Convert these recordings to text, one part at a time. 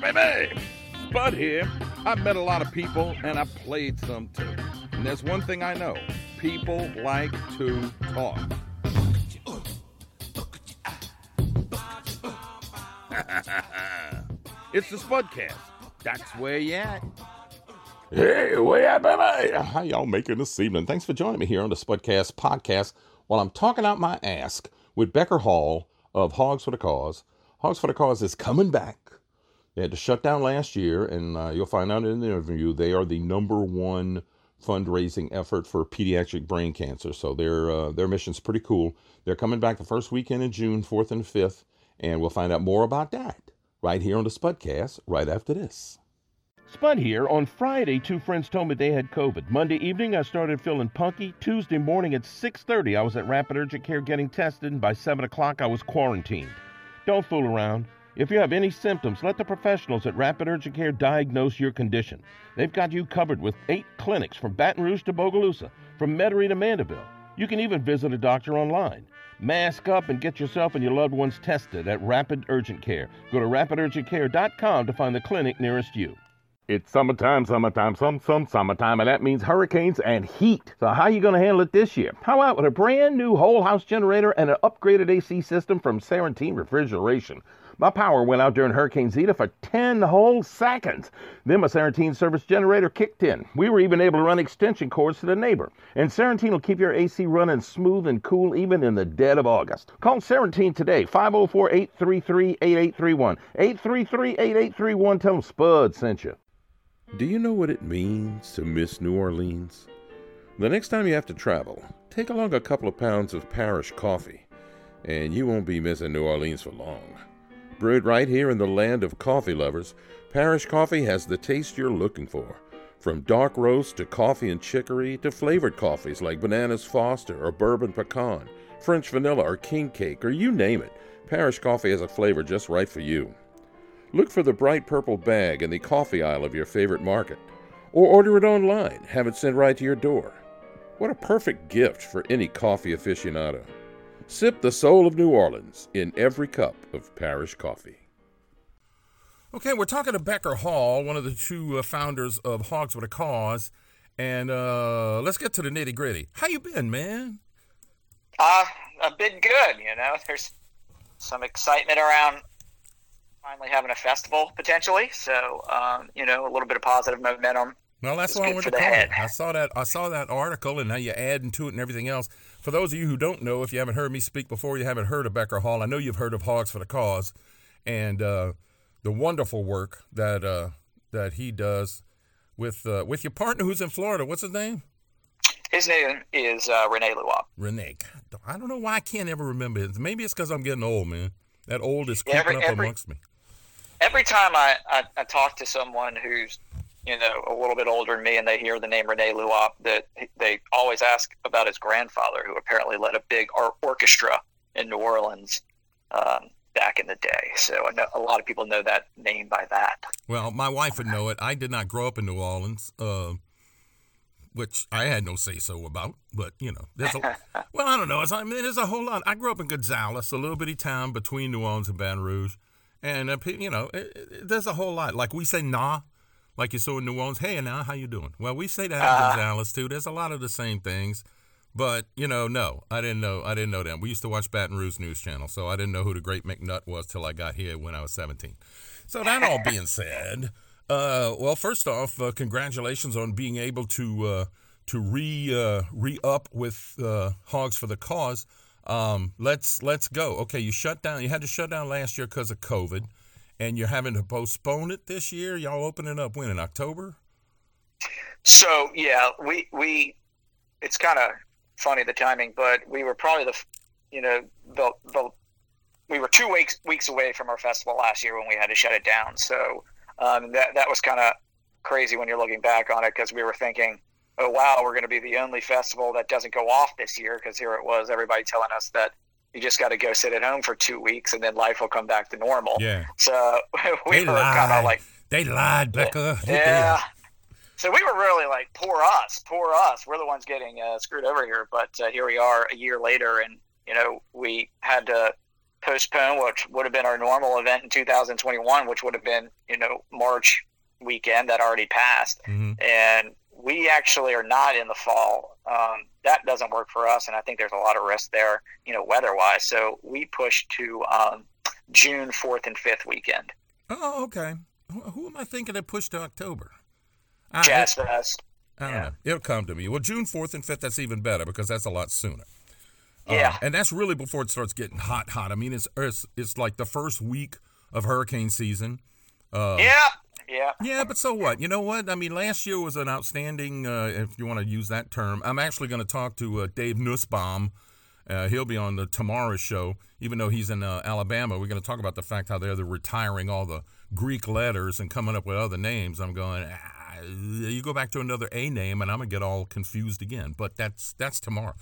baby. Spud here. I've met a lot of people and I played some too. And there's one thing I know people like to talk. it's the Spudcast. That's where you at. Hey, way up, baby. How y'all making this evening? Thanks for joining me here on the Spudcast podcast while I'm talking out my ask with Becker Hall of Hogs for the Cause. Hogs for the Cause is coming back. They had to shut down last year, and uh, you'll find out in the interview they are the number one fundraising effort for pediatric brain cancer. So their uh, their mission's pretty cool. They're coming back the first weekend in June, fourth and fifth, and we'll find out more about that right here on the Spudcast right after this. Spud here. On Friday, two friends told me they had COVID. Monday evening, I started feeling punky. Tuesday morning at 6:30, I was at Rapid Urgent Care getting tested, and by 7 o'clock, I was quarantined. Don't fool around. If you have any symptoms, let the professionals at Rapid Urgent Care diagnose your condition. They've got you covered with eight clinics from Baton Rouge to Bogalusa, from Metairie to Mandeville. You can even visit a doctor online. Mask up and get yourself and your loved ones tested at Rapid Urgent Care. Go to rapidurgentcare.com to find the clinic nearest you. It's summertime, summertime, some, some summertime, and that means hurricanes and heat. So how are you going to handle it this year? How about with a brand new whole house generator and an upgraded AC system from Sarantine Refrigeration? My power went out during Hurricane Zeta for 10 whole seconds. Then my Sarantine service generator kicked in. We were even able to run extension cords to the neighbor. And Sarantine will keep your AC running smooth and cool even in the dead of August. Call Sarantine today, 504-833-8831. 833-8831. Tell them Spud sent you. Do you know what it means to miss New Orleans? The next time you have to travel, take along a couple of pounds of parish coffee, and you won't be missing New Orleans for long. Brewed right here in the land of coffee lovers, Parish Coffee has the taste you're looking for. From dark roast to coffee and chicory to flavored coffees like Bananas Foster or Bourbon Pecan, French Vanilla or King Cake, or you name it, Parish Coffee has a flavor just right for you. Look for the bright purple bag in the coffee aisle of your favorite market, or order it online, have it sent right to your door. What a perfect gift for any coffee aficionado. Sip the soul of New Orleans in every cup of parish coffee. Okay, we're talking to Becker Hall, one of the two uh, founders of Hogs with a Cause, and uh, let's get to the nitty gritty. How you been, man? Uh, I've been good. You know, there's some excitement around finally having a festival potentially. So, um, you know, a little bit of positive momentum. Well, that's why I good wanted for to the call head. I saw that. I saw that article, and now you're adding to it and everything else. For those of you who don't know, if you haven't heard me speak before, you haven't heard of Becker Hall. I know you've heard of Hogs for the Cause, and uh, the wonderful work that uh, that he does with uh, with your partner who's in Florida. What's his name? His name is uh, Rene Louapre. Renee. God, I don't know why I can't ever remember it. Maybe it's because I'm getting old, man. That old is creeping every- up every- amongst me. Every time I, I, I talk to someone who's, you know, a little bit older than me and they hear the name Rene Louapre, that they always ask about his grandfather, who apparently led a big or- orchestra in New Orleans um, back in the day. So I know a lot of people know that name by that. Well, my wife would know it. I did not grow up in New Orleans, uh, which I had no say so about. But you know, there's a well, I don't know. It's, I mean, there's a whole lot. I grew up in Gonzales, a little bitty town between New Orleans and Baton Rouge, and uh, you know, it, it, there's a whole lot. Like we say, nah. Like you saw in New Orleans, hey now, how you doing? Well, we say that in Uh-huh. Gonzales too. There's a lot of the same things, but you know, no, I didn't know. I didn't know them. We used to watch Baton Rouge News Channel, so I didn't know who the Great McNutt was till I got here when I was 17. So that all being said, uh, well, first off, uh, congratulations on being able to uh, to re uh, re up with uh, Hogs for the Cause. Um, let's let's go. Okay, you shut down. You had to shut down last year because of COVID, and you're having to postpone it this year. Y'all opening up when in October? So yeah, we we it's kind of funny the timing, but we were probably the you know the the we were two weeks weeks away from our festival last year when we had to shut it down. So um, that that was kind of crazy when you're looking back on it because we were thinking, oh wow, we're going to be the only festival that doesn't go off this year because here it was everybody telling us that you just got to go sit at home for two weeks and then life will come back to normal. Yeah. So we They were kind of like. They lied, Becca. They Yeah. So we were really like, poor us, poor us. We're the ones getting uh, screwed over here. But uh, here we are a year later, and you know we had to postpone what would have been our normal event in 2021, which would have been you know March weekend that already passed, Mhm. and we actually are not in the fall. Um, that doesn't work for us, and I think there's a lot of risk there, you know, weather-wise. So we pushed to um, June 4th and 5th weekend. Oh, okay. Who, am I thinking that pushed to October? I, Jazz Fest. I don't yeah. know. It'll come to me. Well, June 4th and 5th, that's even better because that's a lot sooner. Uh, Yeah. and that's really before it starts getting hot, hot. I mean, it's it's, it's like the first week of hurricane season. Uh, yeah. Yeah. Yeah, but so what? You know what? I mean, last year was an outstanding, uh, if you want to use that term. I'm actually going to talk to uh, Dave Nussbaum. Uh, he'll be on the tomorrow show, even though he's in uh, Alabama. We're going to talk about the fact how they're, they're retiring all the Greek letters and coming up with other names. I'm going, ah, you go back to another A name, and I'm going to get all confused again. But that's that's tomorrow.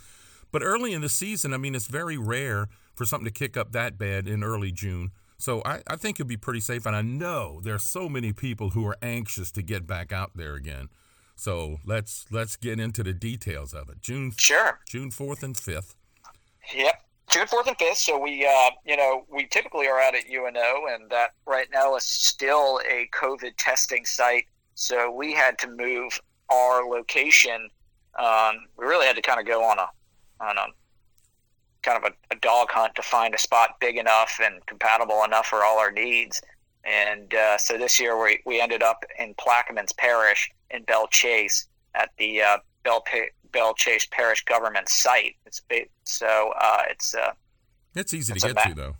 But early in the season, I mean, it's very rare for something to kick up that bad in early June. So I, I think you'll be pretty safe. And I know there's so many people who are anxious to get back out there again. So let's let's get into the details of it. June Sure. June fourth and fifth. Yep. June fourth and fifth. So we, uh, you know, we typically are out at UNO, and that right now is still a COVID testing site. So we had to move our location. Um, we really had to kind of go on a on a kind of a, a dog hunt to find a spot big enough and compatible enough for all our needs. And uh, so this year we, we ended up in Plaquemines Parish in Belle Chasse at the uh, Bell, pa- Belle Chasse Parish government site. It's so uh, it's uh, It's easy It's to get ma- to though.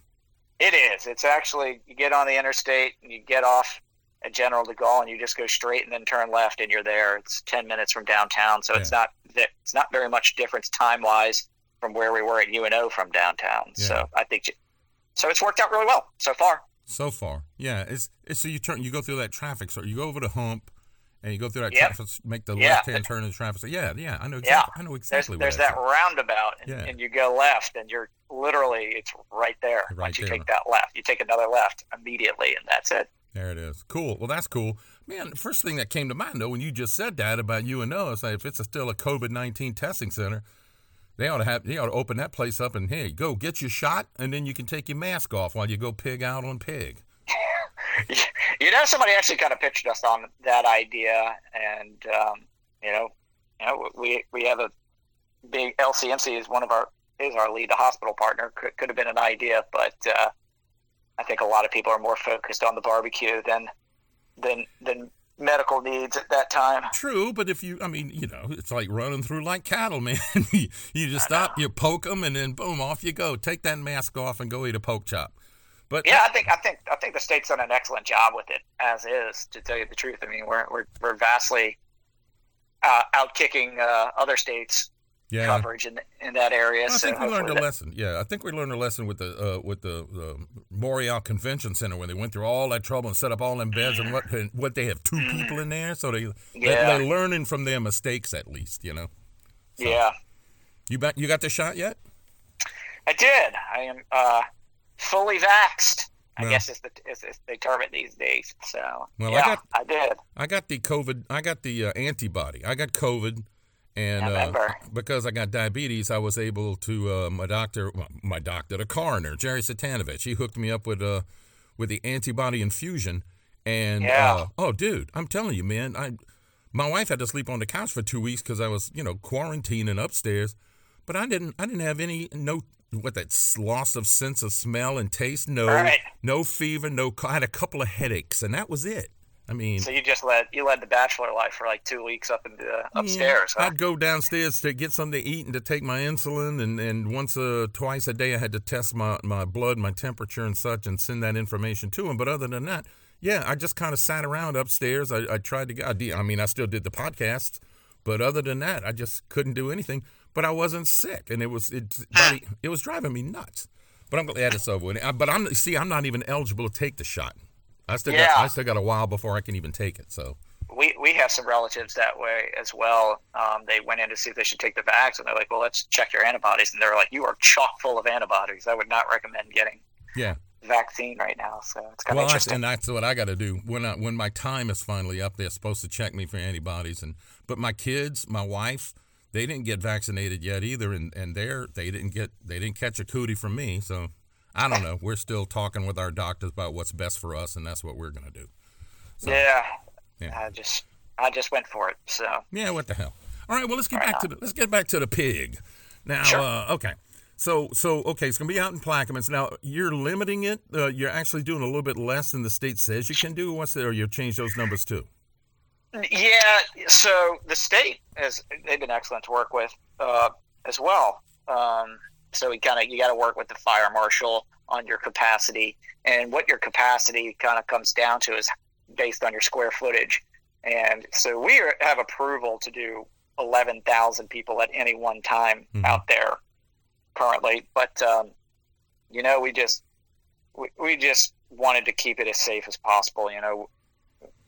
it is. It's actually you get on the interstate and you get off at General de Gaulle and you just go straight and then turn left and you're there. It's ten minutes from downtown, so it's not it's not very much difference time wise from where we were at UNO from downtown. Yeah. So I think so. It's worked out really well so far. So far, yeah. It's, it's so you turn you go through that traffic. So you go over the hump, and you go through that Yep. traffic. Make the Yeah. left hand turn in the traffic. So yeah, yeah. I know Yeah. exactly. I know There's exactly. there's where that roundabout and, Yeah. and you go left and you're literally it's right there. Right Once you there. take that left, you take another left immediately, and that's it. There it is. Cool. Well, that's cool. Man, first thing that came to mind, though, when you just said that about UNO, is like if it's a, still a COVID 19 testing center, they ought to have, they ought to open that place up and, hey, go get your shot, and then you can take your mask off while you go pig out on pig. you know, somebody actually kind of pitched us on that idea, and um, you know, you know, we we have a big LCMC is one of our is our lead hospital partner. Could could have been an idea, but uh, I think a lot of people are more focused on the barbecue than than than medical needs at that time. True, but if you, I mean, you know, it's like running through like cattle, man. you, just stop, you poke them, and then boom, off you go. Take that mask off and go eat a poke chop. But Yeah, I think I think I think the state's done an excellent job with it as is. To tell you the truth, I mean, we're we're, we're vastly uh, outkicking uh, other states' yeah, coverage in in that area. Well, I so think we learned a that- lesson. Yeah, I think we learned a lesson with the uh, with the uh, Morial Convention Center when they went through all that trouble and set up all them beds and what and what they have two people in there, so they, Yeah. they are learning from their mistakes at least. You know, So- Yeah, you bet you got the shot yet? I did. I am uh, fully vaxxed. I Well- guess it's the it's, it's they term it these days. So Well, I got- I did. I got the COVID. I got the uh, antibody. I got COVID, and uh, because I got diabetes, I was able to. Uh, my doctor, my doctor, the coroner, Jerry Cvitanovich, he hooked me up with uh, with the antibody infusion. And Yeah. uh, oh, dude, I'm telling you, man, I my wife had to sleep on the couch for two weeks because I was, you know, quarantining upstairs. But I didn't. I didn't have any no what that loss of sense of smell and taste. No, Right. no fever. No. I had a couple of headaches, and that was it. I mean, So you just led you led the bachelor life for like two weeks up in the Yeah, upstairs. huh? I'd go downstairs to get something to eat and to take my insulin, and, and once uh, twice a day I had to test my, my blood, my temperature, and such, and send that information to him. But other than that, yeah, I just kind of sat around upstairs. I, I tried to get, I, did- I mean, I still did the podcast, but other than that, I just couldn't do anything. But I wasn't sick, and it was it, buddy, it was driving me nuts. But I'm glad it's over But I'm see, I'm not even eligible to take the shot. I still got I still got a while before I can even take it. So. we we have some relatives that way as well. Um, they went in to see if they should take the vax, and they're like, "Well, let's check your antibodies." And they're like, "You are chock full of antibodies. I would not recommend getting Yeah. vaccine right now." So it's kind of well, that's, interesting. and that's what I got to do when I, when my time is finally up. They're supposed to check me for antibodies, and but my kids, my wife, they didn't get vaccinated yet either, and and they're they didn't get they didn't catch a cootie from me, so I don't know. We're still talking with our doctors about what's best for us, and that's what we're going to do. So, yeah, yeah. I just I just went for it. So yeah, what the hell? All right, well let's get back to the let's get back to the pig. Now, Sure. uh, okay. So so okay, it's gonna be out in Plaquemines. Now you're limiting it. Uh, you're actually doing a little bit less than the state says you can do. What's there? Or you change those numbers too? yeah, so the state has they've been excellent to work with uh, as well. Um, so we kind of you got to work with the fire marshal on your capacity, and what your capacity kind of comes down to is based on your square footage. And so we are, have approval to do eleven thousand people at any one time Mhm. out there currently, but um, you know we just we, we just wanted to keep it as safe as possible, you know,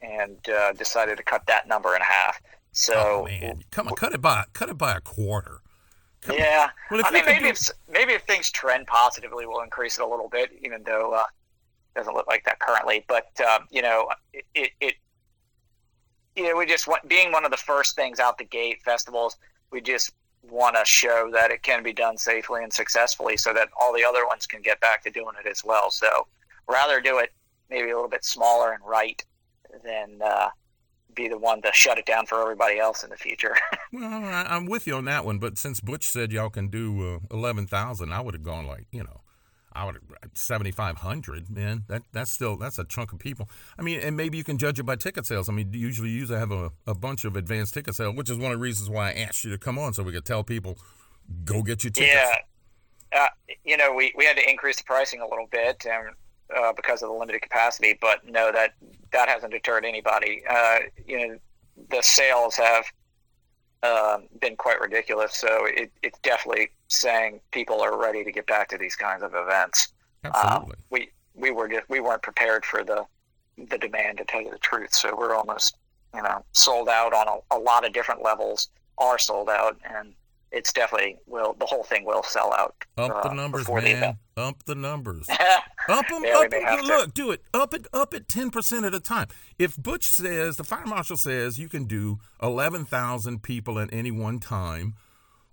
and uh, decided to cut that number in half. So oh man, come on, cut it by cut it by a quarter. Come yeah, Well, if I mean maybe do- if maybe if things trend positively, we'll increase it a little bit, even though uh, it doesn't look like that currently. But uh, you know, it, it, it you know we just want being one of the first things out the gate festivals. We just want to show that it can be done safely and successfully, so that all the other ones can get back to doing it as well. So rather do it maybe a little bit smaller and right than uh, be the one to shut it down for everybody else in the future. Well, I, I'm with you on that one, but since Butch said y'all can do uh, eleven thousand, I would have gone like you know, I would seventy five hundred. Man, that that's still that's a chunk of people. I mean, and maybe you can judge it by ticket sales. I mean, usually you usually have a, a bunch of advanced ticket sales, which is one of the reasons why I asked you to come on so we could tell people go get your tickets. Yeah, uh, you know, we, we had to increase the pricing a little bit and uh, because of the limited capacity, but no, that that hasn't deterred anybody. Uh, you know, the sales have um, been quite ridiculous, so it, it's definitely saying people are ready to get back to these kinds of events. Absolutely. Um, we we were just we weren't prepared for the the demand to tell you the truth, so we're almost you know sold out on a, a lot of different levels. Are sold out, and it's definitely will the whole thing will sell out. Up the uh, numbers, the man. event. Up the numbers. Up them, Yeah, up may 'em. have to. Look, do it. Up it, up it ten percent at a time. If Butch says the fire marshal says you can do eleven thousand people at any one time,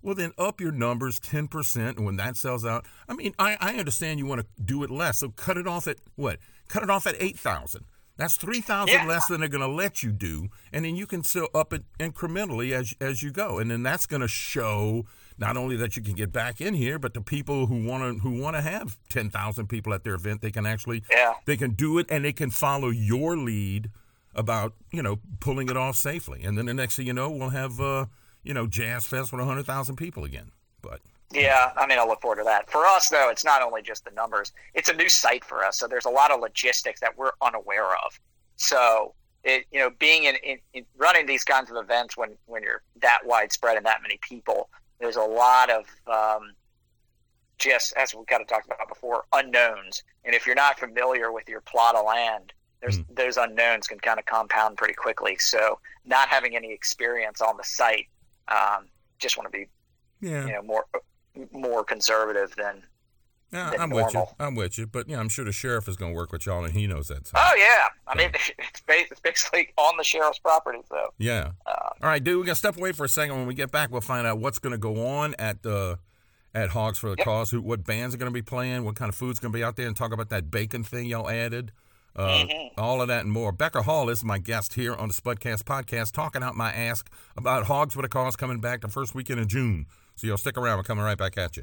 well then up your numbers ten percent. And when that sells out, I mean, I, I understand you want to do it less, so cut it off at what? Cut it off at eight thousand. That's three thousand Yeah. less than they're going to let you do, and then you can still up it incrementally as as you go, and then that's going to show not only that you can get back in here, but the people who want to who want to have ten thousand people at their event, they can actually Yeah. they can do it, and they can follow your lead about you know pulling it off safely, and then the next thing you know, we'll have uh, you know Jazz Fest with hundred thousand people again. But Yeah, I mean, I look forward to that. For us, though, it's not only just the numbers; it's a new site for us, so there's a lot of logistics that we're unaware of. So, it you know, being in, in, in running these kinds of events when when you're that widespread and that many people, there's a lot of um, just as we kind of talked about before, unknowns. And if you're not familiar with your plot of land, there's those unknowns can kind of compound pretty quickly. So, not having any experience on the site, um, just want to be yeah, you know more more conservative than yeah than I'm with you. normal. I'm with you. But yeah, I'm sure the sheriff is going to work with y'all, and he knows that. So. oh yeah i mean it's, basically on the sheriff's property so Yeah. uh, All right, dude. We're gonna step away for a second. When we get back, we'll find out what's gonna go on at the at Hogs for the Yep. Cause. Who, what bands are gonna be playing? What kind of food's gonna be out there? And talk about that bacon thing y'all added. Uh, Mhm. All of that and more. Becker Hall is my guest here on the Spudcast podcast, talking out my ask about Hogs for the Cause coming back the first weekend of June. So y'all stick around. We're coming right back at you.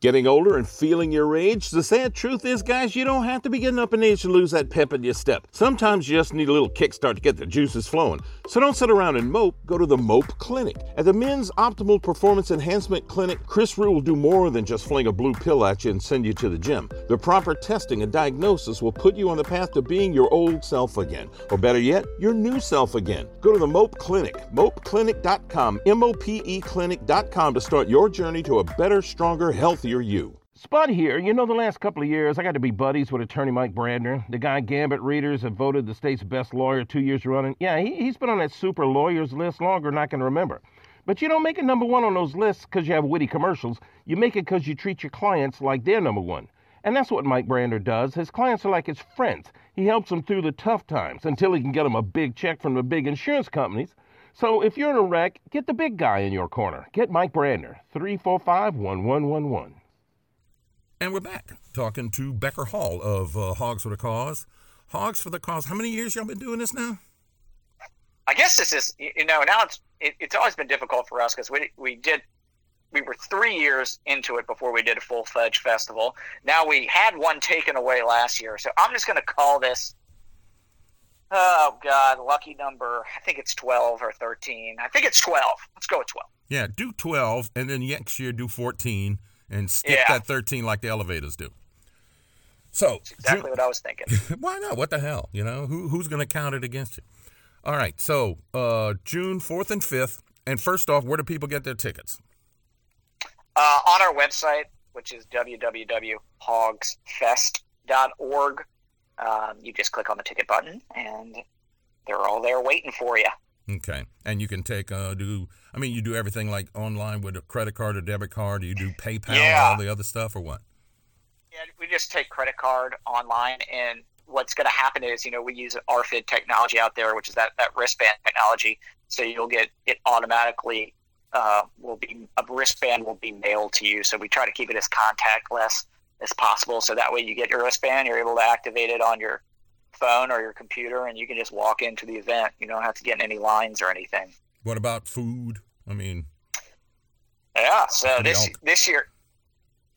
Getting older and feeling your age? The sad truth is, guys, you don't have to be getting up in age to lose that pep in your step. Sometimes you just need a little kickstart to get the juices flowing. So don't sit around and mope, go to the Mope Clinic. At the Men's Optimal Performance Enhancement Clinic, Chris Rue will do more than just fling a blue pill at you and send you to the gym. The proper testing and diagnosis will put you on the path to being your old self again, or better yet, your new self again. Go to the Mope Clinic, mopeclinic.com, M O P E clinic.com to start your journey to a better, stronger, healthier you. Spud here. You know, the last couple of years, I got to be buddies with attorney Mike Brandner. The guy Gambit readers have voted the state's best lawyer two years running. Yeah, he, he's been on that super lawyers list longer than I can remember. But you don't make it number one on those lists because you have witty commercials. You make it because you treat your clients like they're number one. And that's what Mike Brandner does. His clients are like his friends. He helps them through the tough times until he can get them a big check from the big insurance companies. So if you're in a wreck, get the big guy in your corner. Get Mike Brandner, 345 1111. And we're back talking to Becker Hall of uh, Hogs for the Cause. Hogs for the Cause. How many years y'all been doing this now? I guess this is you know now it's it, it's always been difficult for us because we we did we were three years into it before we did a full fledged festival. Now we had one taken away last year, so I'm just going to call this. Oh God, lucky number. I think it's twelve or thirteen. I think it's twelve. Let's go with twelve. Yeah, do twelve, and then next year do fourteen, and skip Yeah. that thirteen like the elevators do. So That's exactly Ju- what I was thinking. Why not? What the hell? You know, who who's going to count it against you? All right. So uh, June fourth and fifth. And first off, where do people get their tickets? uh, on our website, which is www.hogsfest.org. Um, you just click on the ticket button, and they're all there waiting for you. Okay. And you can take uh do I mean you do everything like online with a credit card or debit card? Do you do PayPal Yeah. and all the other stuff or what? Yeah, we just take credit card online, and what's going to happen is, you know, we use RFID technology out there, which is that, that wristband technology. So you'll get it automatically. Uh, will be a wristband will be mailed to you. So we try to keep it as contactless as possible. So that way you get your wristband, you're able to activate it on your phone or your computer, and you can just walk into the event. You don't have to get in any lines or anything. What about food? I mean, Yeah. So this this year,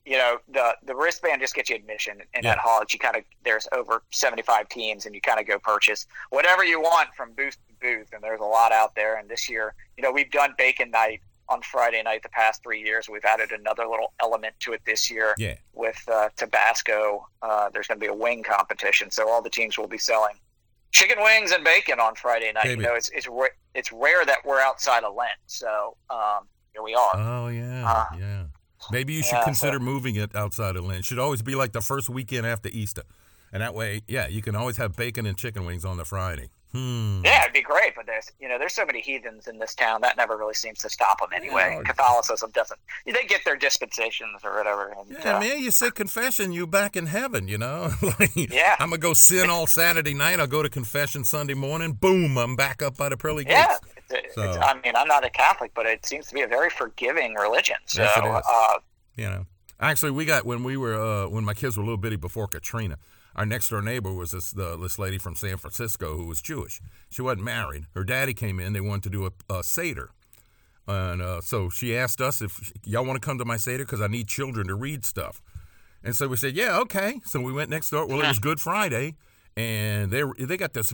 you know, the the wristband just gets you admission, and Yeah. at Hogs, you kind of there's over seventy five teams, and you kind of go purchase whatever you want from booth to booth, and there's a lot out there. And this year, you know, we've done bacon night on Friday night the past three years. We've added another little element to it this year yeah. with uh, Tabasco. Uh, there's going to be a wing competition, so all the teams will be selling chicken wings and bacon on Friday night. Baby. You know, it's it's it's rare that we're outside of Lent, so um, here we are. Oh yeah. Uh, yeah. Maybe you should yeah, so- consider moving it outside of Lent. It should always be like the first weekend after Easter. And that way, yeah, you can always have bacon and chicken wings on the Friday. Hmm. Yeah, it'd be great, but there's you know there's so many heathens in this town that never really seems to stop them anyway. Yeah. Catholicism doesn't. They get their dispensations or whatever. And, Yeah, uh, man, you say confession, you back in heaven, you know? Like, Yeah. I'm going to go sin all Saturday night. I'll go to confession Sunday morning. Boom, I'm back up by the pearly Yeah, gates. it's, it's, So- I mean, I'm not a Catholic, but it seems to be a very forgiving religion. So, Yes, it is. uh, You know, actually, we got, when we were, uh, when my kids were a little bitty before Katrina, our next door neighbor was this, the, this lady from San Francisco who was Jewish. She wasn't married. Her daddy came in. They wanted to do a, a Seder. And uh, so she asked us if y'all want to come to my Seder because I need children to read stuff. And so we said, yeah, okay. So we went next door. Well, it was Good Friday, and they they got this.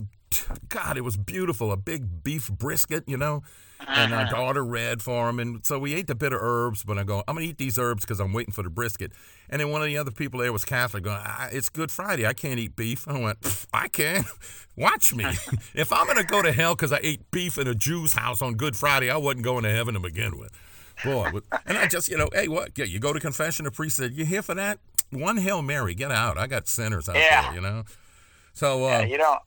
God, it was beautiful. A big beef brisket, you know. And our daughter read for him, and so we ate the bitter herbs. But I go, I'm gonna eat these herbs because I'm waiting for the brisket. And then one of the other people there was Catholic, going, "It's Good Friday. I can't eat beef." I went, "I can. Watch me. if I'm gonna go to hell because I ate beef in a Jew's house on Good Friday, I wasn't going to heaven to begin with." Boy, and I just, you know, hey, what? Yeah, you go to confession. The priest said, "You here for that? One hail Mary, get out. I got sinners out Yeah. there, you know." So, uh, yeah, you don't.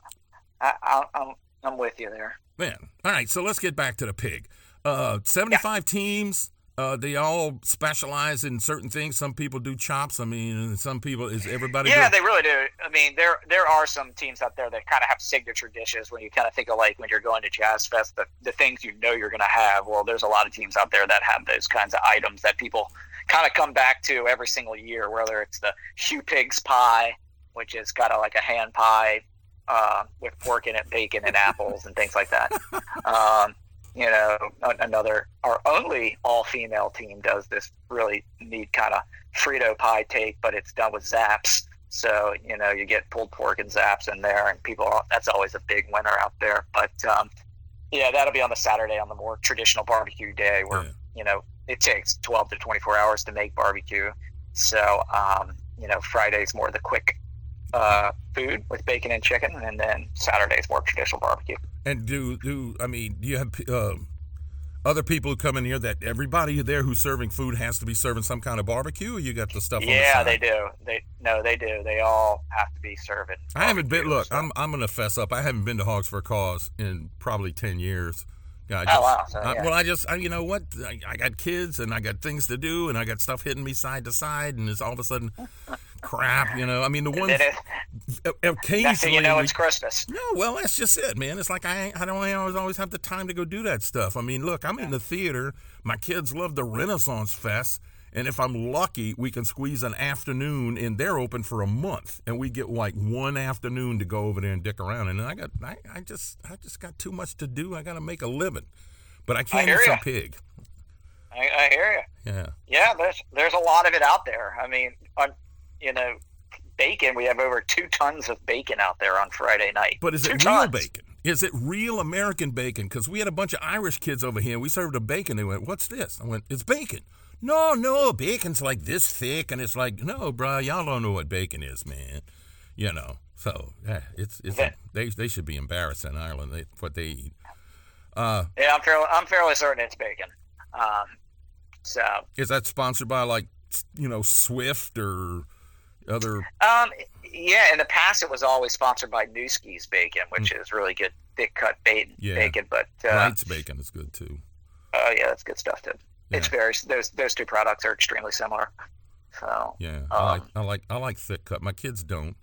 I, I, I'm I'm with you there. Man, all right. So let's get back to the pig. Uh, seventy-five teams. Uh, they all specialize in certain things. Some people do chops. I mean, some people is everybody. Yeah, do- they really do. I mean, there there are some teams out there that kind of have signature dishes when you kind of think of like when you're going to Jazz Fest, the, the things you know you're going to have. Well, there's a lot of teams out there that have those kinds of items that people kind of come back to every single year, whether it's the Hugh Pig's pie, which is kind of like a hand pie uh, with pork in it, bacon, and apples and things like that. Um, you know, another our only all female team does this really neat kind of Frito pie take, but it's done with Zapp's. So you know, you get pulled pork and Zapp's in there, and people. Are, that's always a big winner out there. But um, yeah, that'll be on the Saturday on the more traditional barbecue day, where Yeah. you know it takes 12 to 24 hours to make barbecue. So um, you know, Friday's more the quick uh, food with bacon and chicken, and then Saturday's more traditional barbecue. And do do I mean? Do you have uh, other people who come in here that everybody there who's serving food has to be serving some kind of barbecue? Or you got the stuff? on the Yeah, side? they do. They no, they do. They all have to be serving. I haven't been. Look, so- I'm I'm gonna fess up. I haven't been to Hogs for a Cause in probably ten years. Yeah, Oh, wow. So, I- well, I just, I, you know what? I, I got kids and I got things to do and I got stuff hitting me side to side and it's all of a sudden crap. You know, I mean, the one occasionally. thing you know, it's Christmas. no, well, that's just it, man. It's like I, I don't always always have the time to go do that stuff. I mean, look, I'm in the theater. My kids love the Renaissance Fest, and if I'm lucky, we can squeeze an afternoon, and they're open for a month, and we get like one afternoon to go over there and dick around. And I got, I, I just, I just got too much to do. I got to make a living, but I can't hear eat some ya. pig. I, I hear you. Yeah, Yeah, there's there's a lot of it out there. I mean, you know, bacon. We have over two tons of bacon out there on Friday night. but is two it real tons. bacon? Is it real American bacon? Because we had a bunch of Irish kids over here. We served a bacon. They went, "What's this?" I went, "It's bacon." No, no, bacon's like this thick, and it's like, no, bro, y'all don't know what bacon is, man. You know, so yeah, it's it's Yeah. they they should be embarrassed in Ireland they, what they eat. Uh, Yeah, I'm fairly I'm fairly certain it's bacon. Um, so is that sponsored by like you know Swift or other? um, yeah, in the past it was always sponsored by Nueske's Bacon, which is really good thick cut Hmm. Yeah. bacon. But uh, Wright's bacon is good too. oh yeah, that's good stuff too. It's very those those two products are extremely similar. So Yeah, I like Um, I like I like thick cut. My kids don't.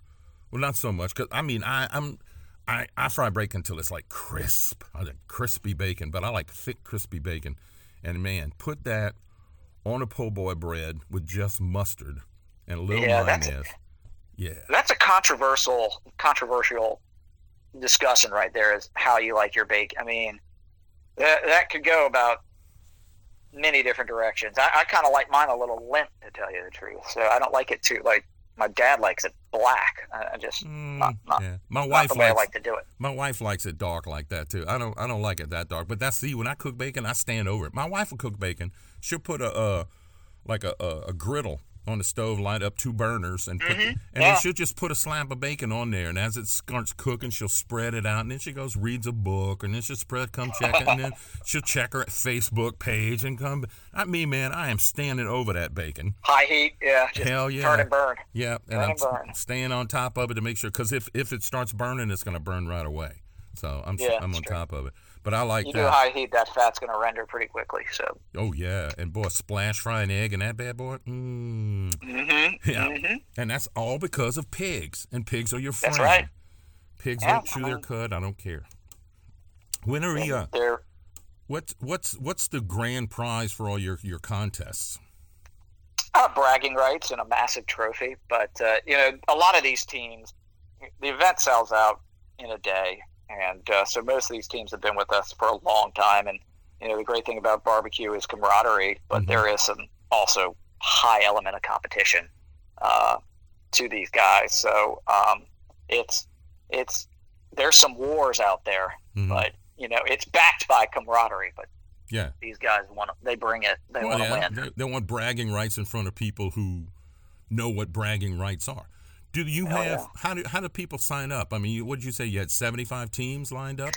Well, not so much because I mean I I'm I I fry bacon until it's like crisp, I like crispy bacon. But I like thick, crispy bacon. And man, put that on a po' boy bread with just mustard and a little Yeah, that's- mayonnaise. Yeah, that's a controversial controversial discussion right there is how you like your bacon. I mean, that that could go about many different directions. I, I kind of like mine a little limp, to tell you the truth. So I don't like it too. Like my dad likes it black. I, I just Mm, not, not, yeah. My not wife the way I likes like to do it. My wife likes it dark like that too. I don't I don't like it that dark. But that's see when I cook bacon, I stand over it. My wife will cook bacon. She'll put a uh like a, a, a griddle on the stove, light up two burners, and put, mm-hmm. and then yeah. she'll just put a slab of bacon on there. And as it starts cooking, she'll spread it out, and then she goes reads a book, and then she'll spread, come check it, and then she'll check her Facebook page and come. I mean, man. I am standing over that bacon. High heat, yeah, Hell yeah. turn and burn. Yeah, and I'm and burn. staying on top of it to make sure because if if it starts burning, it's going to burn right away. So I'm Yeah, I'm on true. top of it. But I like You do that. high heat, that fat's going to render pretty quickly. So, Oh yeah, and boy, splash fry an egg and that bad boy. Mm. mm-hmm, Yeah, hmm and that's all because of pigs, and pigs are your friend. That's right. Pigs Yeah, don't chew their cud. I don't care. When are we? Uh, what's what's what's the grand prize for all your your contests? uh, bragging rights and a massive trophy. But uh, you know, a lot of these teams, the event sells out in a day, and uh, so most of these teams have been with us for a long time. And you know, the great thing about barbecue is camaraderie, but Mhm. there is some also high element of competition uh, to these guys. So um, it's it's there's some wars out there, Mhm. but you know, it's backed by camaraderie. But Yeah. these guys want to, they bring it, they Well, want to yeah, win. They, they want bragging rights in front of people who know what bragging rights are. Do you Hell have yeah. how do how do people sign up? I mean, what did you say? You had seventy five teams lined up.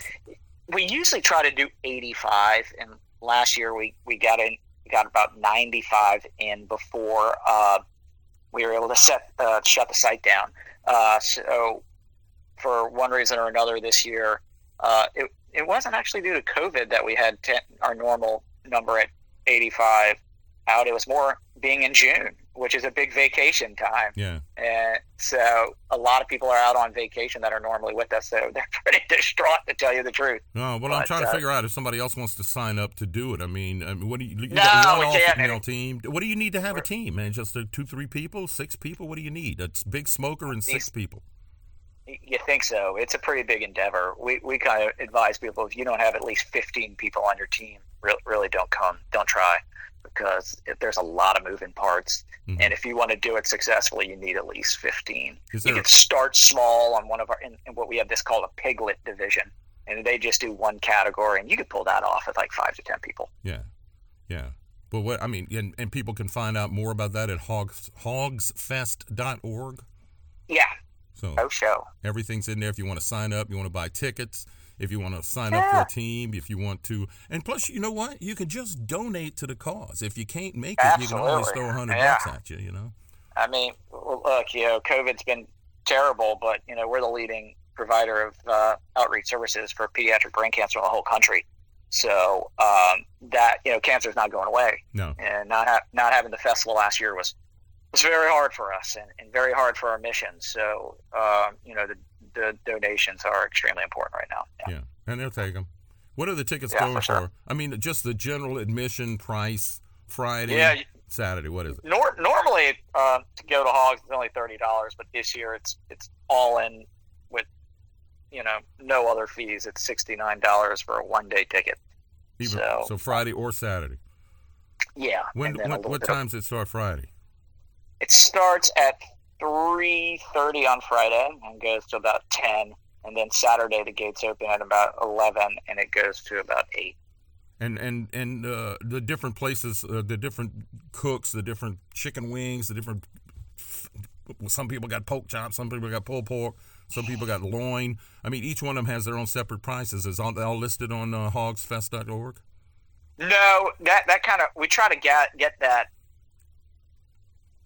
we usually try to do 85 and last year we, we got in we got about 95 in before uh, we were able to set uh, shut the site down uh, so for one reason or another this year uh, it, it wasn't actually due to covid that we had 10, our normal number at 85 out it was more being in june which is a big vacation time Yeah. and so a lot of people are out on vacation that are normally with us so they're pretty distraught to tell you the truth No, well, I'm But, trying to uh, figure out if somebody else wants to sign up to do it. I mean, I mean what do you? You No, got one all-female team. What do you need to have a team, man? Just two, three people, six people? What do you need? A big smoker and six people. You think so? It's a pretty big endeavor. We we kind of advise people if you don't have at least 15 people on your team, really, really don't come, don't try, because if there's a lot of moving parts, Mhm. and if you want to do it successfully, you need at least 15. Is You can start small on one of our, in, in what we have this called a piglet division, and they just do one category, and you could pull that off with like five to 10 people. Yeah, yeah. But what I mean, and, and people can find out more about that at hogs hogsfest.org. Yeah, So no show. everything's in there. If you want to sign up, you want to buy tickets, if you want to sign up for a team, if you want to, and plus, you know what? You can just donate to the cause. If you can't make it, you can always throw a hundred Yeah. bucks at you. You know. I mean, look, you know, COVID's been terrible, but you know, we're the leading provider of uh, outreach services for pediatric brain cancer in the whole country. So um, that you know, cancer is not going away, No. and not ha- not having the festival last year was was very hard for us and, and very hard for our mission. So um, you know, the the donations are extremely important right now. Yeah. Yeah, and they'll take them. What are the tickets Yeah, going for sure. I mean, just the general admission price Friday, Yeah, Saturday. What is it? Nor- normally, uh, to go to Hogs is only thirty dollars, but this year it's it's all in with you know no other fees. It's sixty nine dollars for a one day ticket. Even, So- so Friday or Saturday. Yeah. When a what, what bit times does it start Friday? it starts at three thirty on Friday and goes to about ten, and then Saturday the gates open at about eleven and it goes to about eight. And and and uh, the different places, uh, the different cooks, the different chicken wings, the different. Some people got pork chops, some people got pulled pork, some people got loin. I mean, each one of them has their own separate prices. Is all, all listed on uh, hogsfest.org? No, that that kind of we try to get get that,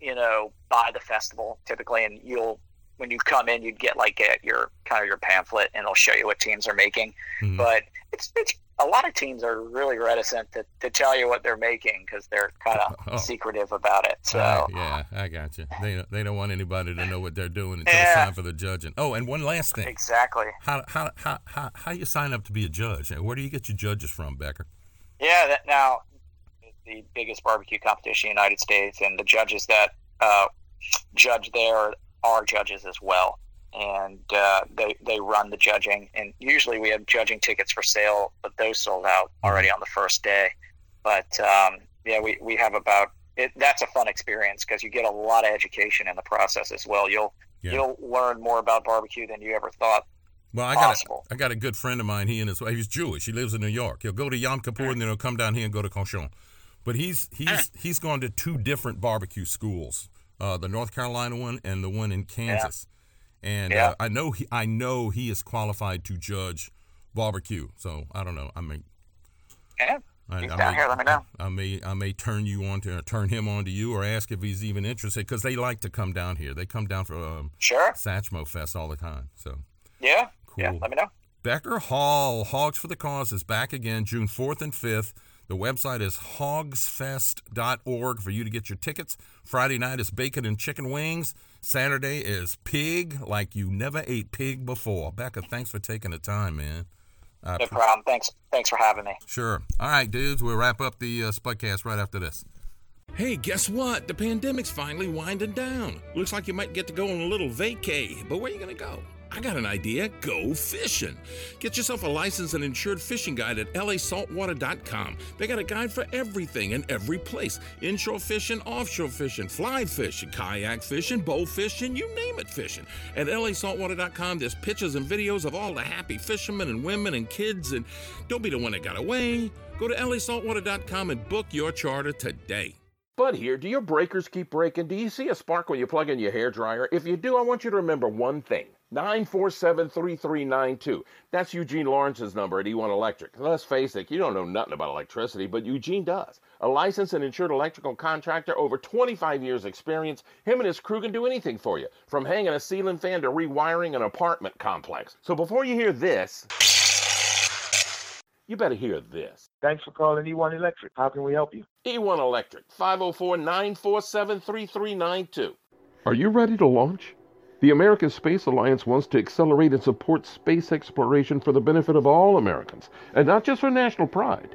you know, by the festival typically, and you'll when you come in, you'd get like a, your kind of your pamphlet, and it'll show you what teams are making. Mhm. But it's it's a lot of teams are really reticent to, to tell you what they're making because they're kind of Oh. secretive about it. So Ah, yeah, I got you. They don't- they don't want anybody to know what they're doing until it's time for the judging. Oh, and one last thing. exactly. How how how how how you sign up to be a judge? Where do you get your judges from, Becker? Yeah, that now the biggest barbecue competition in the United States, and the judges that uh, judge there are judges as well, and uh, they they run the judging. And usually we have judging tickets for sale, but those sold out already on the first day. But um, yeah, we, we have about it. That's a fun experience because you get a lot of education in the process as well. You'll Yeah. you'll learn more about barbecue than you ever thought. Well, I got Possible. a, I got a good friend of mine. He and his. He's Jewish. He lives in New York. He'll go to Yom Kippur and then he'll come down here and go to Cochon. But he's he's he's gone to two different barbecue schools, uh, the North Carolina one and the one in Kansas. And Yeah. uh, I know he I know he is qualified to judge barbecue. So I don't know. I mean, Yeah, I, He's I down may, here, let me know. I may I may turn you on to turn him on to you or ask if he's even interested because they like to come down here. They come down for um, sure. Satchmo Fest all the time. So Yeah, yeah. Cool. Let me know. Becker Hall, Hogs for the Cause, is back again June 4th and 5th. The website is hogsfest.org for you to get your tickets. Friday night is bacon and chicken wings. Saturday is pig like you never ate pig before. Becca, thanks for taking the time, man. I No appre- problem. Thanks. Thanks for having me. Sure. All right, dudes, we'll wrap up the uh, Spudcast right after this. Hey, guess what? The pandemic's finally winding down. Looks like you might get to go on a little vacay, but where are you gonna go? I got an idea. Go fishing. Get yourself a licensed and insured fishing guide at lasaltwater.com. They got a guide for everything and every place inshore fishing, offshore fishing, fly fishing, kayak fishing, bow fishing, you name it fishing. At lasaltwater.com, there's pictures and videos of all the happy fishermen and women and kids. And don't be the one that got away. Go to lasaltwater.com and book your charter today. Bud here. Do your breakers keep breaking? Do you see a spark when you plug in your hair dryer? If you do, I want you to remember one thing. 947 3392. That's Eugene Lawrence's number at E1 Electric. Let's face it, you don't know nothing about electricity, but Eugene does. A licensed and insured electrical contractor, over 25 years' experience, him and his crew can do anything for you, from hanging a ceiling fan to rewiring an apartment complex. So before you hear this, you better hear this. Thanks for calling E1 Electric. How can we help you? E1 Electric, 504 947 3392. Are you ready to launch? The American Space Alliance wants to accelerate and support space exploration for the benefit of all Americans, and not just for national pride.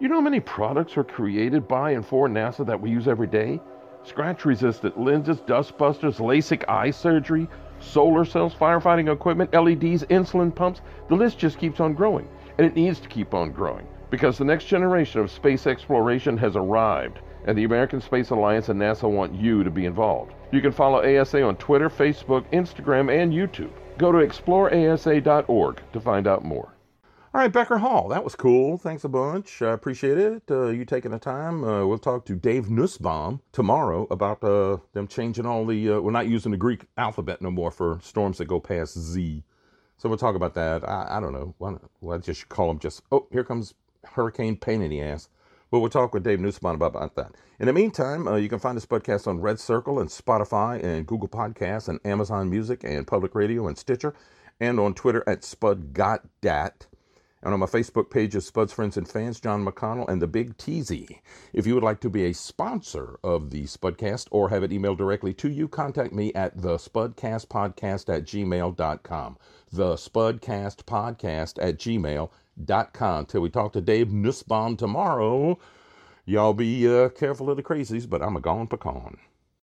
You know how many products are created by and for NASA that we use every day? Scratch resistant lenses, dust busters, LASIK eye surgery, solar cells, firefighting equipment, LEDs, insulin pumps. The list just keeps on growing, and it needs to keep on growing because the next generation of space exploration has arrived, and the American Space Alliance and NASA want you to be involved. You can follow ASA on Twitter, Facebook, Instagram, and YouTube. Go to exploreasa.org to find out more. All right, Becker Hall, that was cool. Thanks a bunch. I appreciate it. Uh, you taking the time. Uh, we'll talk to Dave Nussbaum tomorrow about uh, them changing all the. Uh, we're not using the Greek alphabet no more for storms that go past Z. So we'll talk about that. I, I don't know. Well, I just call them just, oh, here comes Hurricane Pain in the Ass. But we'll talk with Dave Nussbaum about, that. In the meantime, uh, you can find this podcast on Red Circle and Spotify and Google Podcasts and Amazon Music and Public Radio and Stitcher and on Twitter at SpudGotDat and on my Facebook page of Spud's Friends and Fans, John McConnell and the Big Teasy. If you would like to be a sponsor of the Spudcast or have it emailed directly to you, contact me at the spudcastpodcast at gmail.com. The spudcastpodcast at gmail.com. Till we talk to Dave Nussbaum tomorrow, y'all be uh, careful of the crazies, but I'm a gone pecan.